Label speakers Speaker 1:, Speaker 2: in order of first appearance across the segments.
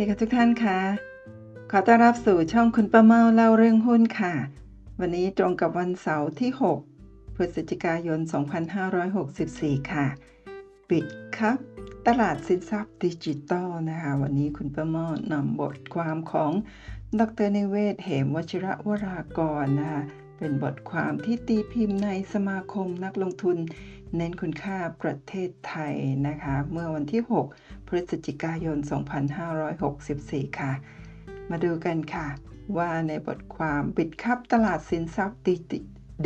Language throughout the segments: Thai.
Speaker 1: ดีค่ะทุกท่านค่ะ ขอต้อนรับสู่ช่องคุณป้าเมาเล่าเรื่องหุ้นค่ะ วันนี้ตรงกับวันเสาร์ที่ 6 พฤศจิกายน 2564 ค่ะ บิทคับ ตลาดสินทรัพย์ดิจิตอลนะคะ วันนี้คุณป้าเมานำบทความของดร. นิเวศน์ เหมวชิรวรากรนะคะ เป็นบทความที่ตีพิมพ์ในสมาคมนักลงทุน เน้นคุณค่าประเทศไทยนะคะ เมื่อวันที่ 6 พฤศจิกายน 2564 ค่ะ มาดูกันค่ะ ว่าในบทความบิทคับตลาดสินทรัพย์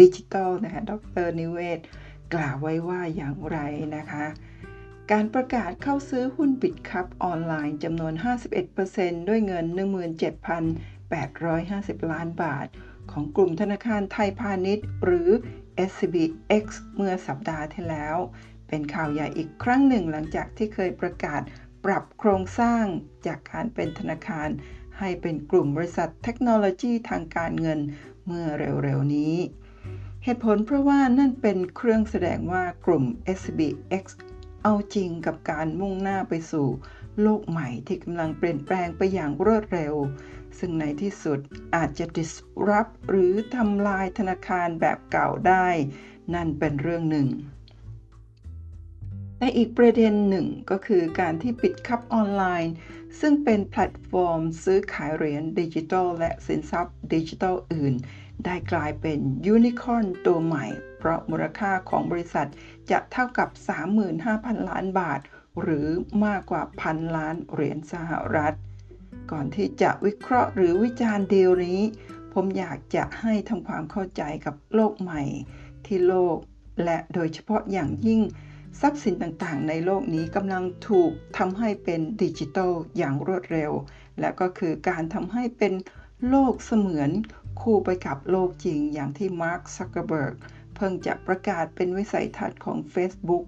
Speaker 1: ดิจิตอลนะคะดร. นิเวศน์ กล่าวไว้ว่าอย่างไรนะคะ การประกาศเข้าซื้อหุ้นบิทคับออนไลน์จำนวน 51%ด้วยเงิน 17,850 ล้านบาท ของกลุ่มธนาคารไทยพาณิชย์ หรือ SCBX เมื่อสัปดาห์ที่แล้ว เป็นข่าวใหญ่อีกครั้งหนึ่งหลังจากที่เคยประกาศปรับโครงสร้างจากการเป็นธนาคาร ให้เป็นกลุ่มบริษัทเทคโนโลยีทางการเงินเมื่อเร็วๆนี้ เหตุผลเพราะว่านั่นเป็นเครื่องแสดงว่ากลุ่ม SBX เอาจริงกับการมุ่งหน้าไปสู่โลกใหม่ที่กำลังเปลี่ยนแปลงไปอย่างรวดเร็ว ซึ่งในที่สุดอาจจะ disrupt หรือทำลายธนาคารแบบเก่าได้ นั่นเป็นเรื่องหนึ่ง แต่อีกประเด็นหนึ่งก็คือการที่บิทคับออนไลน์ ซึ่งเป็นแพลตฟอร์มซื้อขายเหรียญดิจิทัลและสินทรัพย์ดิจิทัลอื่น ได้กลายเป็นยูนิคอร์นตัวใหม่ เพราะมูลค่าของบริษัทจะเท่ากับ 35,000 ล้านบาท หรือมากกว่าพันล้านเหรียญสหรัฐ ก่อนที่จะวิเคราะห์หรือวิจารณ์ดีลนี้ ผมอยากจะให้ทำความเข้าใจกับโลกใหม่ ที่โลก และโดยเฉพาะอย่างยิ่งทรัพย์สินต่างๆ ในโลกนี้กำลังถูกทำให้เป็นดิจิทัลอย่างรวดเร็ว และก็คือการทำให้เป็นโลกเสมือนคู่ไปกับโลกจริงอย่างที่มาร์คซักเกอร์เบิร์กเพิ่งจะประกาศเป็นวิสัยทัศน์ของ Facebook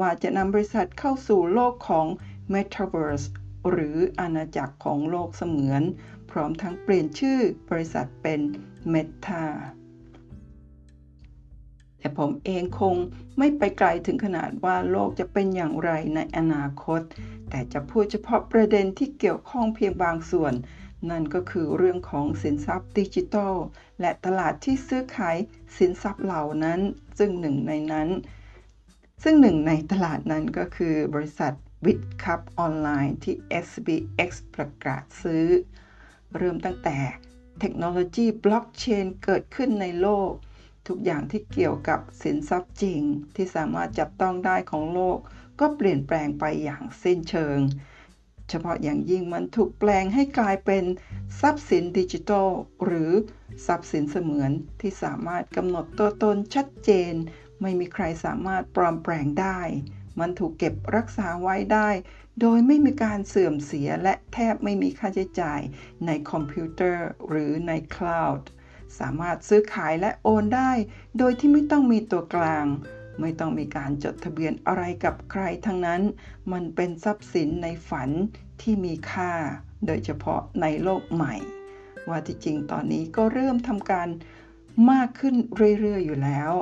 Speaker 1: ว่าจะนำบริษัทเข้าสู่โลกของ Metaverse หรืออาณาจักรของโลกเสมือน พร้อมทั้งเปลี่ยนชื่อบริษัทเป็น Meta แต่ผมเองคงไม่ไปไกลถึงขนาดว่าโลกจะเป็นอย่างไรในอนาคต แต่จะพูดเฉพาะประเด็นที่เกี่ยวข้องเพียงบางส่วน นั่นก็คือเรื่องของสินทรัพย์ดิจิทัล และตลาดที่ซื้อขายสินทรัพย์เหล่านั้น ซึ่งหนึ่งในนั้น ซึ่งหนึ่งในตลาดนั้นก็คือบริษัท วิดคัพออนไลน์ที่ SBX ประกาศซื้อ เริ่มตั้งแต่เทคโนโลยีบล็อกเชนเกิดขึ้นในโลก ทุกอย่างที่เกี่ยวกับสินทรัพย์จริง ที่สามารถจับต้องได้ของโลก ก็เปลี่ยนแปลงไปอย่างสิ้นเชิง เฉพาะอย่างยิ่งมันถูกแปลงให้กลายเป็นทรัพย์สินดิจิทัลหรือทรัพย์สินเสมือนที่สามารถกำหนดตัวตนชัดเจน ไม่มีใครสามารถปลอมแปลงได้ มันถูกเก็บรักษาไว้ได้ โดยไม่มีการเสื่อมเสียและแทบไม่มีค่าใช้จ่ายในคอมพิวเตอร์หรือในคลาวด์สามารถซื้อขายและโอนได้ โดยที่ไม่ต้องมีตัวกลาง ไม่ต้องมีการจดทะเบียนอะไรกับใครทั้งนั้น มันเป็นทรัพย์สินในฝันที่มีค่า โดยเฉพาะในโลกใหม่ ว่าที่จริงตอนนี้ก็เริ่มทำกันมากขึ้นเรื่อยๆอยู่แล้ว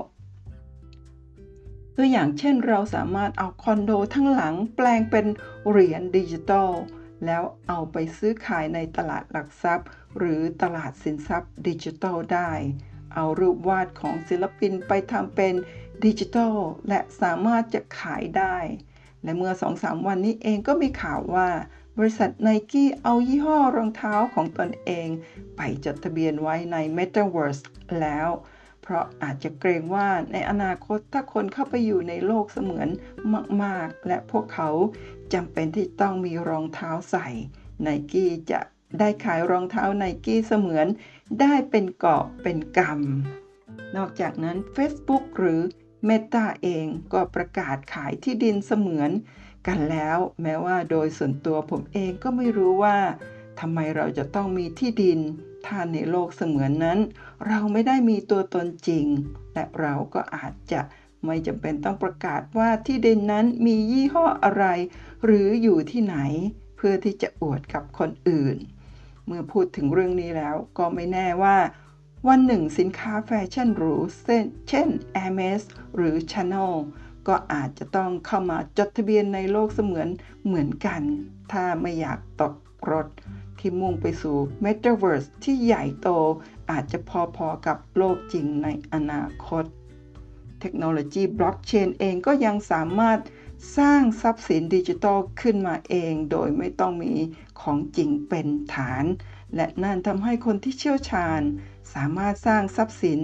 Speaker 1: ตัวอย่างเช่นเราสามารถเอาคอนโดทั้งหลังแปลงเป็นเหรียญดิจิตอลแล้วเอาไปซื้อขายในตลาดหลักทรัพย์ หรือตลาดสินทรัพย์ดิจิตอลได้ เอารูปวาดของศิลปินไปทำเป็นดิจิตอลและสามารถจะขายได้ และเมื่อ 2-3 วันนี้เองก็มีข่าวว่า บริษัทไนกี้เอายี่ห้อรองเท้าของตนเอง ไปจดทะเบียนไว้ใน Metaverse แล้ว เพราะอาจจะเกรงว่าในอนาคตถ้าคนเข้าไปอยู่ในโลกเสมือนมากๆ และพวกเขาจำเป็นที่ต้องมีรองเท้าใส่ไนกี้จะได้ขายรองเท้าไนกี้เสมือนได้เป็นเกาะเป็นกำนอกจากนั้น Facebook หรือ Meta เองก็ประกาศขายที่ดินเสมือนกันแล้ว แม้ว่าโดยส่วนตัวผมเองก็ไม่รู้ว่าทำไมเราจะต้องมีที่ดินถ้าในโลกเสมือนนั้น เราไม่ได้มีตัวตนจริง และเราก็อาจจะไม่จำเป็นต้องประกาศว่าที่ดินนั้นมียี่ห้ออะไร หรืออยู่ที่ไหน เพื่อที่จะอวดกับคนอื่น เมื่อพูดถึงเรื่องนี้แล้วก็ไม่แน่ว่า วันหนึ่งสินค้าแฟชั่นหรูเช่น Hermes หรือ Chanel ก็อาจจะต้องเข้ามาจดทะเบียนในโลกเสมือนเหมือนกัน ถ้าไม่อยากตกรถ ที่มุ่งไปสู่ Metaverse ที่ใหญ่โตอาจจะพอๆกับโลกจริงในอนาคต เทคโนโลยีบล็อกเชนเองก็ยังสามารถสร้างทรัพย์สินดิจิทัลขึ้นมาเองโดยไม่ต้องมีของจริงเป็นฐาน และนั่นทำให้คนที่เชี่ยวชาญ สามารถสร้างทรัพย์สิน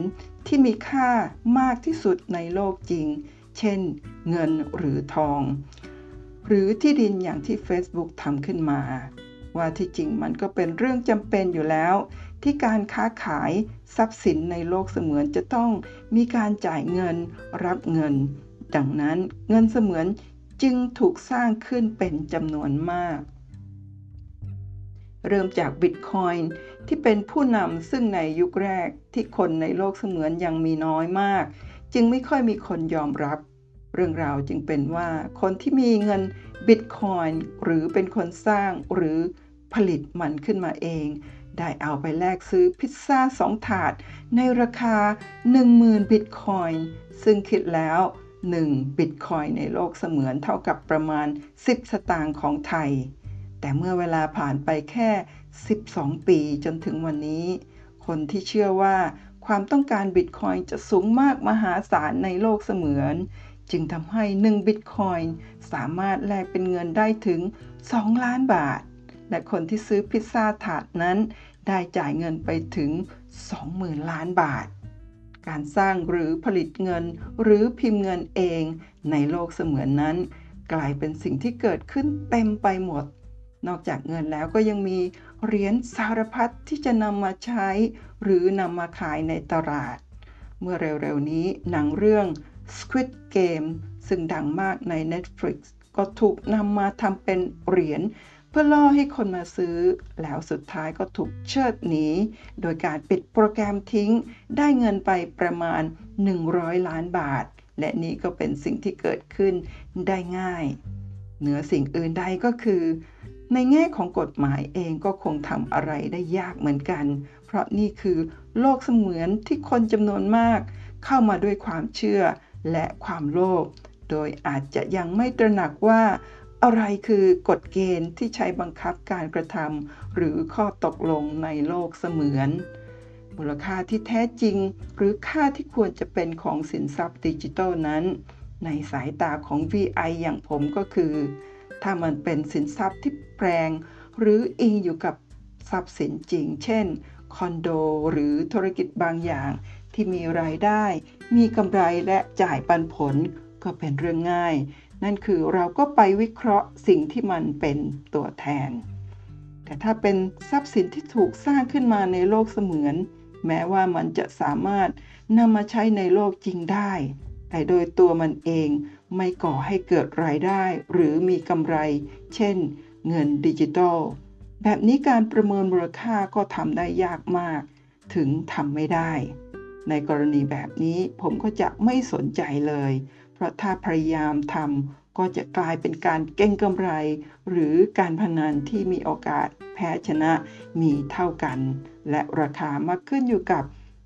Speaker 1: ที่มีค่ามากที่สุดในโลกจริง เช่น เงินหรือทอง หรือที่ดินอย่างที่ Facebook ทำขึ้นมา ว่าที่จริงมันก็เป็นเรื่องจำเป็นอยู่แล้ว ที่การค้าขายทรัพย์สินในโลกเสมือนจะต้องมีการจ่ายเงินรับเงิน ดังนั้นเงินเสมือนจึงถูกสร้างขึ้นเป็นจำนวนมาก เริ่มจากบิตคอยน์ที่เป็นผู้นำซึ่งในยุคแรกที่คนในโลกเสมือนยังมีน้อยมาก จึงไม่ค่อยมีคนยอมรับ เรื่องราวจึงเป็นว่าคนที่มีเงินบิตคอยน์หรือเป็นคนสร้างหรือ ผลิตมันขึ้นมาเอง ได้เอาไปแลกซื้อพิซซ่าสองถาด ในราคา 10,000 บิตคอยน์ซึ่งคิดแล้ว 1 บิตคอยในโลกเสมือนเท่ากับประมาณ 10 สตางค์ของไทย แต่เมื่อเวลาผ่านไปแค่ 12 ปีจนถึงวันนี้ คนที่เชื่อว่าความต้องการบิตคอยจะสูงมากมหาศาลในโลกเสมือน จึงทำให้1บิตคอยสามารถแลกเป็นเงินได้ถึง 2 ล้านบาท และคนที่ซื้อพิซซ่าถาดนั้น ได้จ่ายเงินไปถึง 20,000 ล้านบาท การสร้างหรือผลิตเงินหรือพิมพ์เงินเองในโลกเสมือนนั้น กลายเป็นสิ่งที่เกิดขึ้นเต็มไปหมด นอกจากเงินแล้วก็ยังมีเหรียญสารพัดที่จะนำมาใช้ หรือนำมาขายในตลาด เมื่อเร็วๆนี้หนังเรื่อง Squid Game ซึ่งดังมากใน Netflix ก็ถูกนำมาทำเป็นเหรียญ เพื่อล่อให้คนมาซื้อ แล้วสุดท้ายก็ถูกเชิดหนี โดยการปิดโปรแกรมทิ้ง ได้เงินไปประมาณ 100 ล้านบาท และนี่ก็เป็นสิ่งที่เกิดขึ้นได้ง่าย เหนือสิ่งอื่นใดก็คือ ในแง่ของกฎหมายเองก็คงทำอะไรได้ยากเหมือนกัน เพราะนี่คือโลกเสมือนที่คนจำนวนมาก เข้ามาด้วยความเชื่อและความโลภโดยอาจจะยังไม่ตระหนักว่า อะไรคือกฎเกณฑ์ที่ใช้บังคับการกระทำหรือข้อตกลงในโลกเสมือน มูลค่าที่แท้จริง หรือค่าที่ควรจะเป็นของสินทรัพย์ดิจิทัลนั้น ในสายตาของ VI อย่างผมก็คือ ถ้ามันเป็นสินทรัพย์ที่แปลง หรืออิงอยู่กับทรัพย์สินจริง เช่น คอนโด หรือธุรกิจบางอย่างที่มีรายได้ มีกำไรและจ่ายปันผลก็เป็นเรื่องง่าย นั่นคือเราก็ไปวิเคราะห์สิ่งที่มันเป็นตัวแทน แต่ถ้าเป็นทรัพย์สินที่ถูกสร้างขึ้นมาในโลกเสมือน แม้ว่ามันจะสามารถนำมาใช้ในโลกจริงได้ แต่โดยตัวมันเองไม่ก่อให้เกิดรายได้ หรือมีกำไร เช่น เงินดิจิตอลแบบนี้การประเมินมูลค่าก็ทำได้ยากมาก ถึงทำไม่ได้ ในกรณีแบบนี้ผมก็จะไม่สนใจเลย เพราะถ้าพยายามทำ ก็จะกลายเป็นการเก่งกำไร หรือการพนันที่มีโอกาสแพ้ชนะมีเท่ากัน และราคามาขึ้นอยู่กับ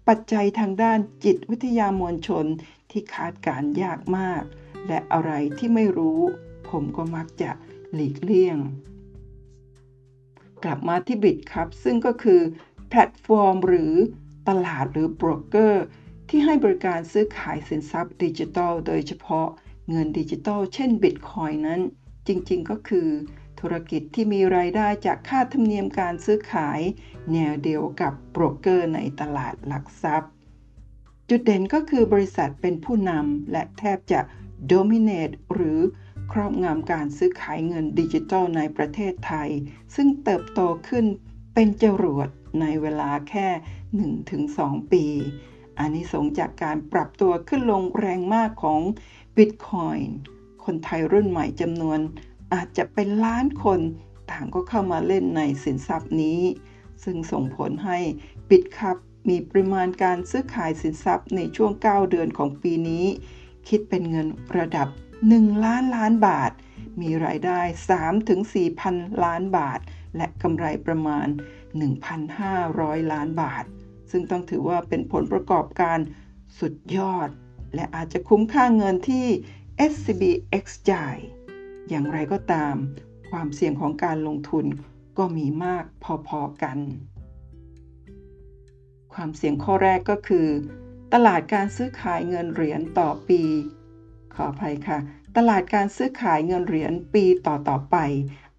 Speaker 1: ปัจจัยทางด้านจิตวิทยามวลชนที่คาดการณ์ยากมาก และอะไรที่ไม่รู้ ผมก็มักจะหลีกเลี่ยง กลับมาที่บิทคับ ซึ่งก็คือแพลตฟอร์มหรือตลาดหรือโบรกเกอร์ที่ให้บริการซื้อขายสินทรัพย์ดิจิทัลโดยเฉพาะ เงินดิจิทัลเช่นบิตคอยน์นั้น จริงๆก็คือธุรกิจที่มีรายได้จากค่าธรรมเนียมการซื้อขาย แนวเดียวกับโบรกเกอร์ในตลาดหลักทรัพย์ จุดเด่นก็คือบริษัทเป็นผู้นำและแทบจะ dominate หรือครอบงำการซื้อขายเงินดิจิทัลในประเทศไทย ซึ่งเติบโตขึ้นเป็นจรวดในเวลาแค่ 1-2 ปี อันนี้สงจากการปรับตัวขึ้นลงแรงมากของ Bitcoin คนไทยรุ่นใหม่จำนวนอาจจะเป็นล้านคนต่างก็เข้ามาเล่นในสินทรัพย์นี้ ซึ่งส่งผลให้บิตครับมีปริมาณการซื้อขายสินทรัพย์ในช่วง 9 เดือนของปีนี้ คิดเป็นเงินระดับ 1 ล้านล้านบาท มีรายได้ 3-4 พันล้านบาท และกำไรประมาณ 1,500 ล้านบาท ซึ่งต้องถือว่าเป็นผลประกอบการสุดยอด และอาจจะคุ้มค่าเงินที่ SCBX จ่าย อย่างไรก็ตาม ความเสี่ยงของการลงทุนก็มีมากพอๆกัน ความเสี่ยงข้อแรกก็คือ ตลาดการซื้อขายเงินเหรียญต่อปี ขออภัยค่ะ ตลาดการซื้อขายเงินเหรียญปีต่อๆไป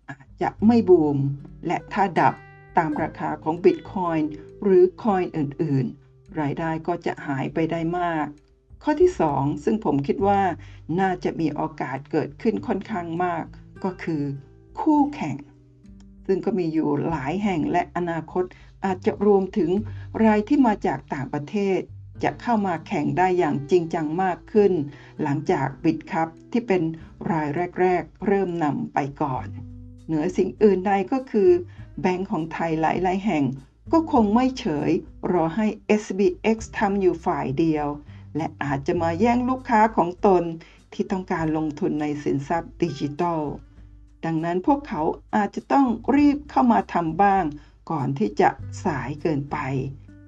Speaker 1: อาจจะไม่บูม และถ้าดับตามราคาของบิตคอยน์หรือคอยน์อื่น ๆ รายได้ก็จะหายไปได้มาก ข้อที่ 2 ซึ่งผมคิดว่าน่าจะมีโอกาสเกิดขึ้นค่อนข้างมาก ก็คือ คู่แข่ง ซึ่งก็มีอยู่หลายแห่งและอนาคตอาจจะรวมถึงรายที่มาจากต่างประเทศ จะเข้ามาแข่งได้อย่างจริงจังมากขึ้น หลังจากบิตครับที่เป็นรายแรก ๆ เริ่มนำไปก่อน เหนือสิ่งอื่นใดก็คือ แบงก์ของไทยหลาย ๆ แห่ง ก็คงไม่เฉยรอให้ SBX ทำอยู่ฝ่ายเดียว และอาจจะมาแย่งลูกค้าของตนที่ต้องการลงทุนในสินทรัพย์ดิจิทัล ดังนั้นพวกเขาอาจจะต้องรีบเข้ามาทำบ้าง ก่อนที่จะสายเกินไป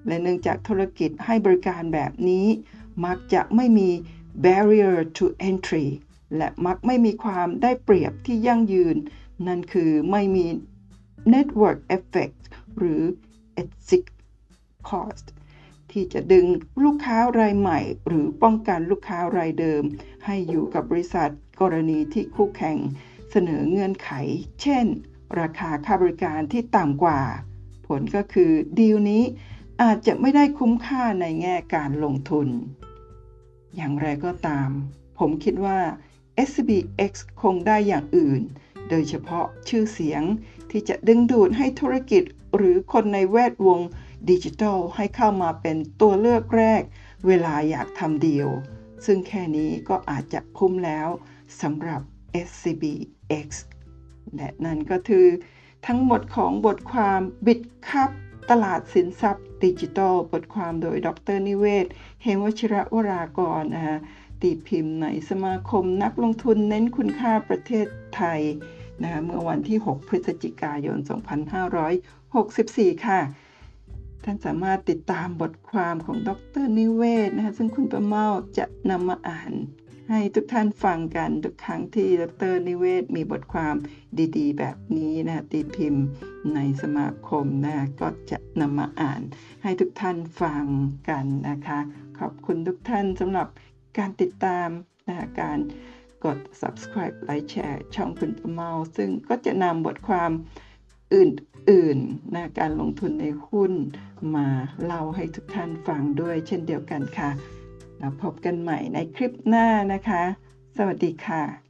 Speaker 1: และเนื่องจากธุรกิจให้บริการแบบนี้ มักจะไม่มี barrier to entry และมักไม่มีความได้เปรียบที่ยั่งยืน นั่นคือไม่มี network effect หรือ exit cost ที่จะดึงลูกค้ารายใหม่ หรือป้องกันลูกค้ารายเดิม ให้อยู่กับบริษัทกรณีที่คู่แข่ง เสนอเงื่อนไข เช่น ราคาค่าบริการที่ต่ำกว่า ผลก็คือดีลนี้อาจจะไม่ได้คุ้มค่าในแง่การลงทุน อย่างไรก็ตาม ผมคิดว่า SBX คงได้อย่างอื่น โดยเฉพาะชื่อเสียงที่จะดึงดูดให้ธุรกิจหรือคนในแวดวง ดิจิทัลให้เข้ามาเป็นตัวเลือกแรก เวลาอยากทำเดีลซึ่งแค่นี้ก็อาจจะคุ้มแล้วสำหรับ SCBX และนั่นก็คือ ทั้งหมดของบทความบิดคับตลาดสินทรัพย์ดิจิทัลบทความโดยดรนิเวศเฮมวชิระวรากรนะคะตีพิมพ์ในสมาคมนักลงทุนเน้นคุณค่าประเทศไทยนะเมื่อวันที่ 6 พฤศจิกายน 2564 ค่ะ ท่านสามารถติดตามบทความของดรนิเวศนะคะซึ่งคุณประเมาจะนำมาอ่าน ให้ทุกท่านฟังกันทุกครั้งที่ดรนิเวศมีบทความดีๆ แบบนี้นะตีพิมพ์ในสมาคมนะก็จะนำมาอ่าน ให้ทุกท่านฟังกันนะคะ ขอบคุณทุกท่านสำหรับการติดตามนะการกด subscribe ไลค์แชร์ช่องคุณประเมา ซึ่งก็จะนำบทความ อื่นๆนะการลงทุนในหุ้นมาเล่าให้ทุกท่านฟังด้วยเช่นเดียวกันค่ะแล้วพบกันใหม่ในคลิปหน้านะคะ สวัสดีค่ะ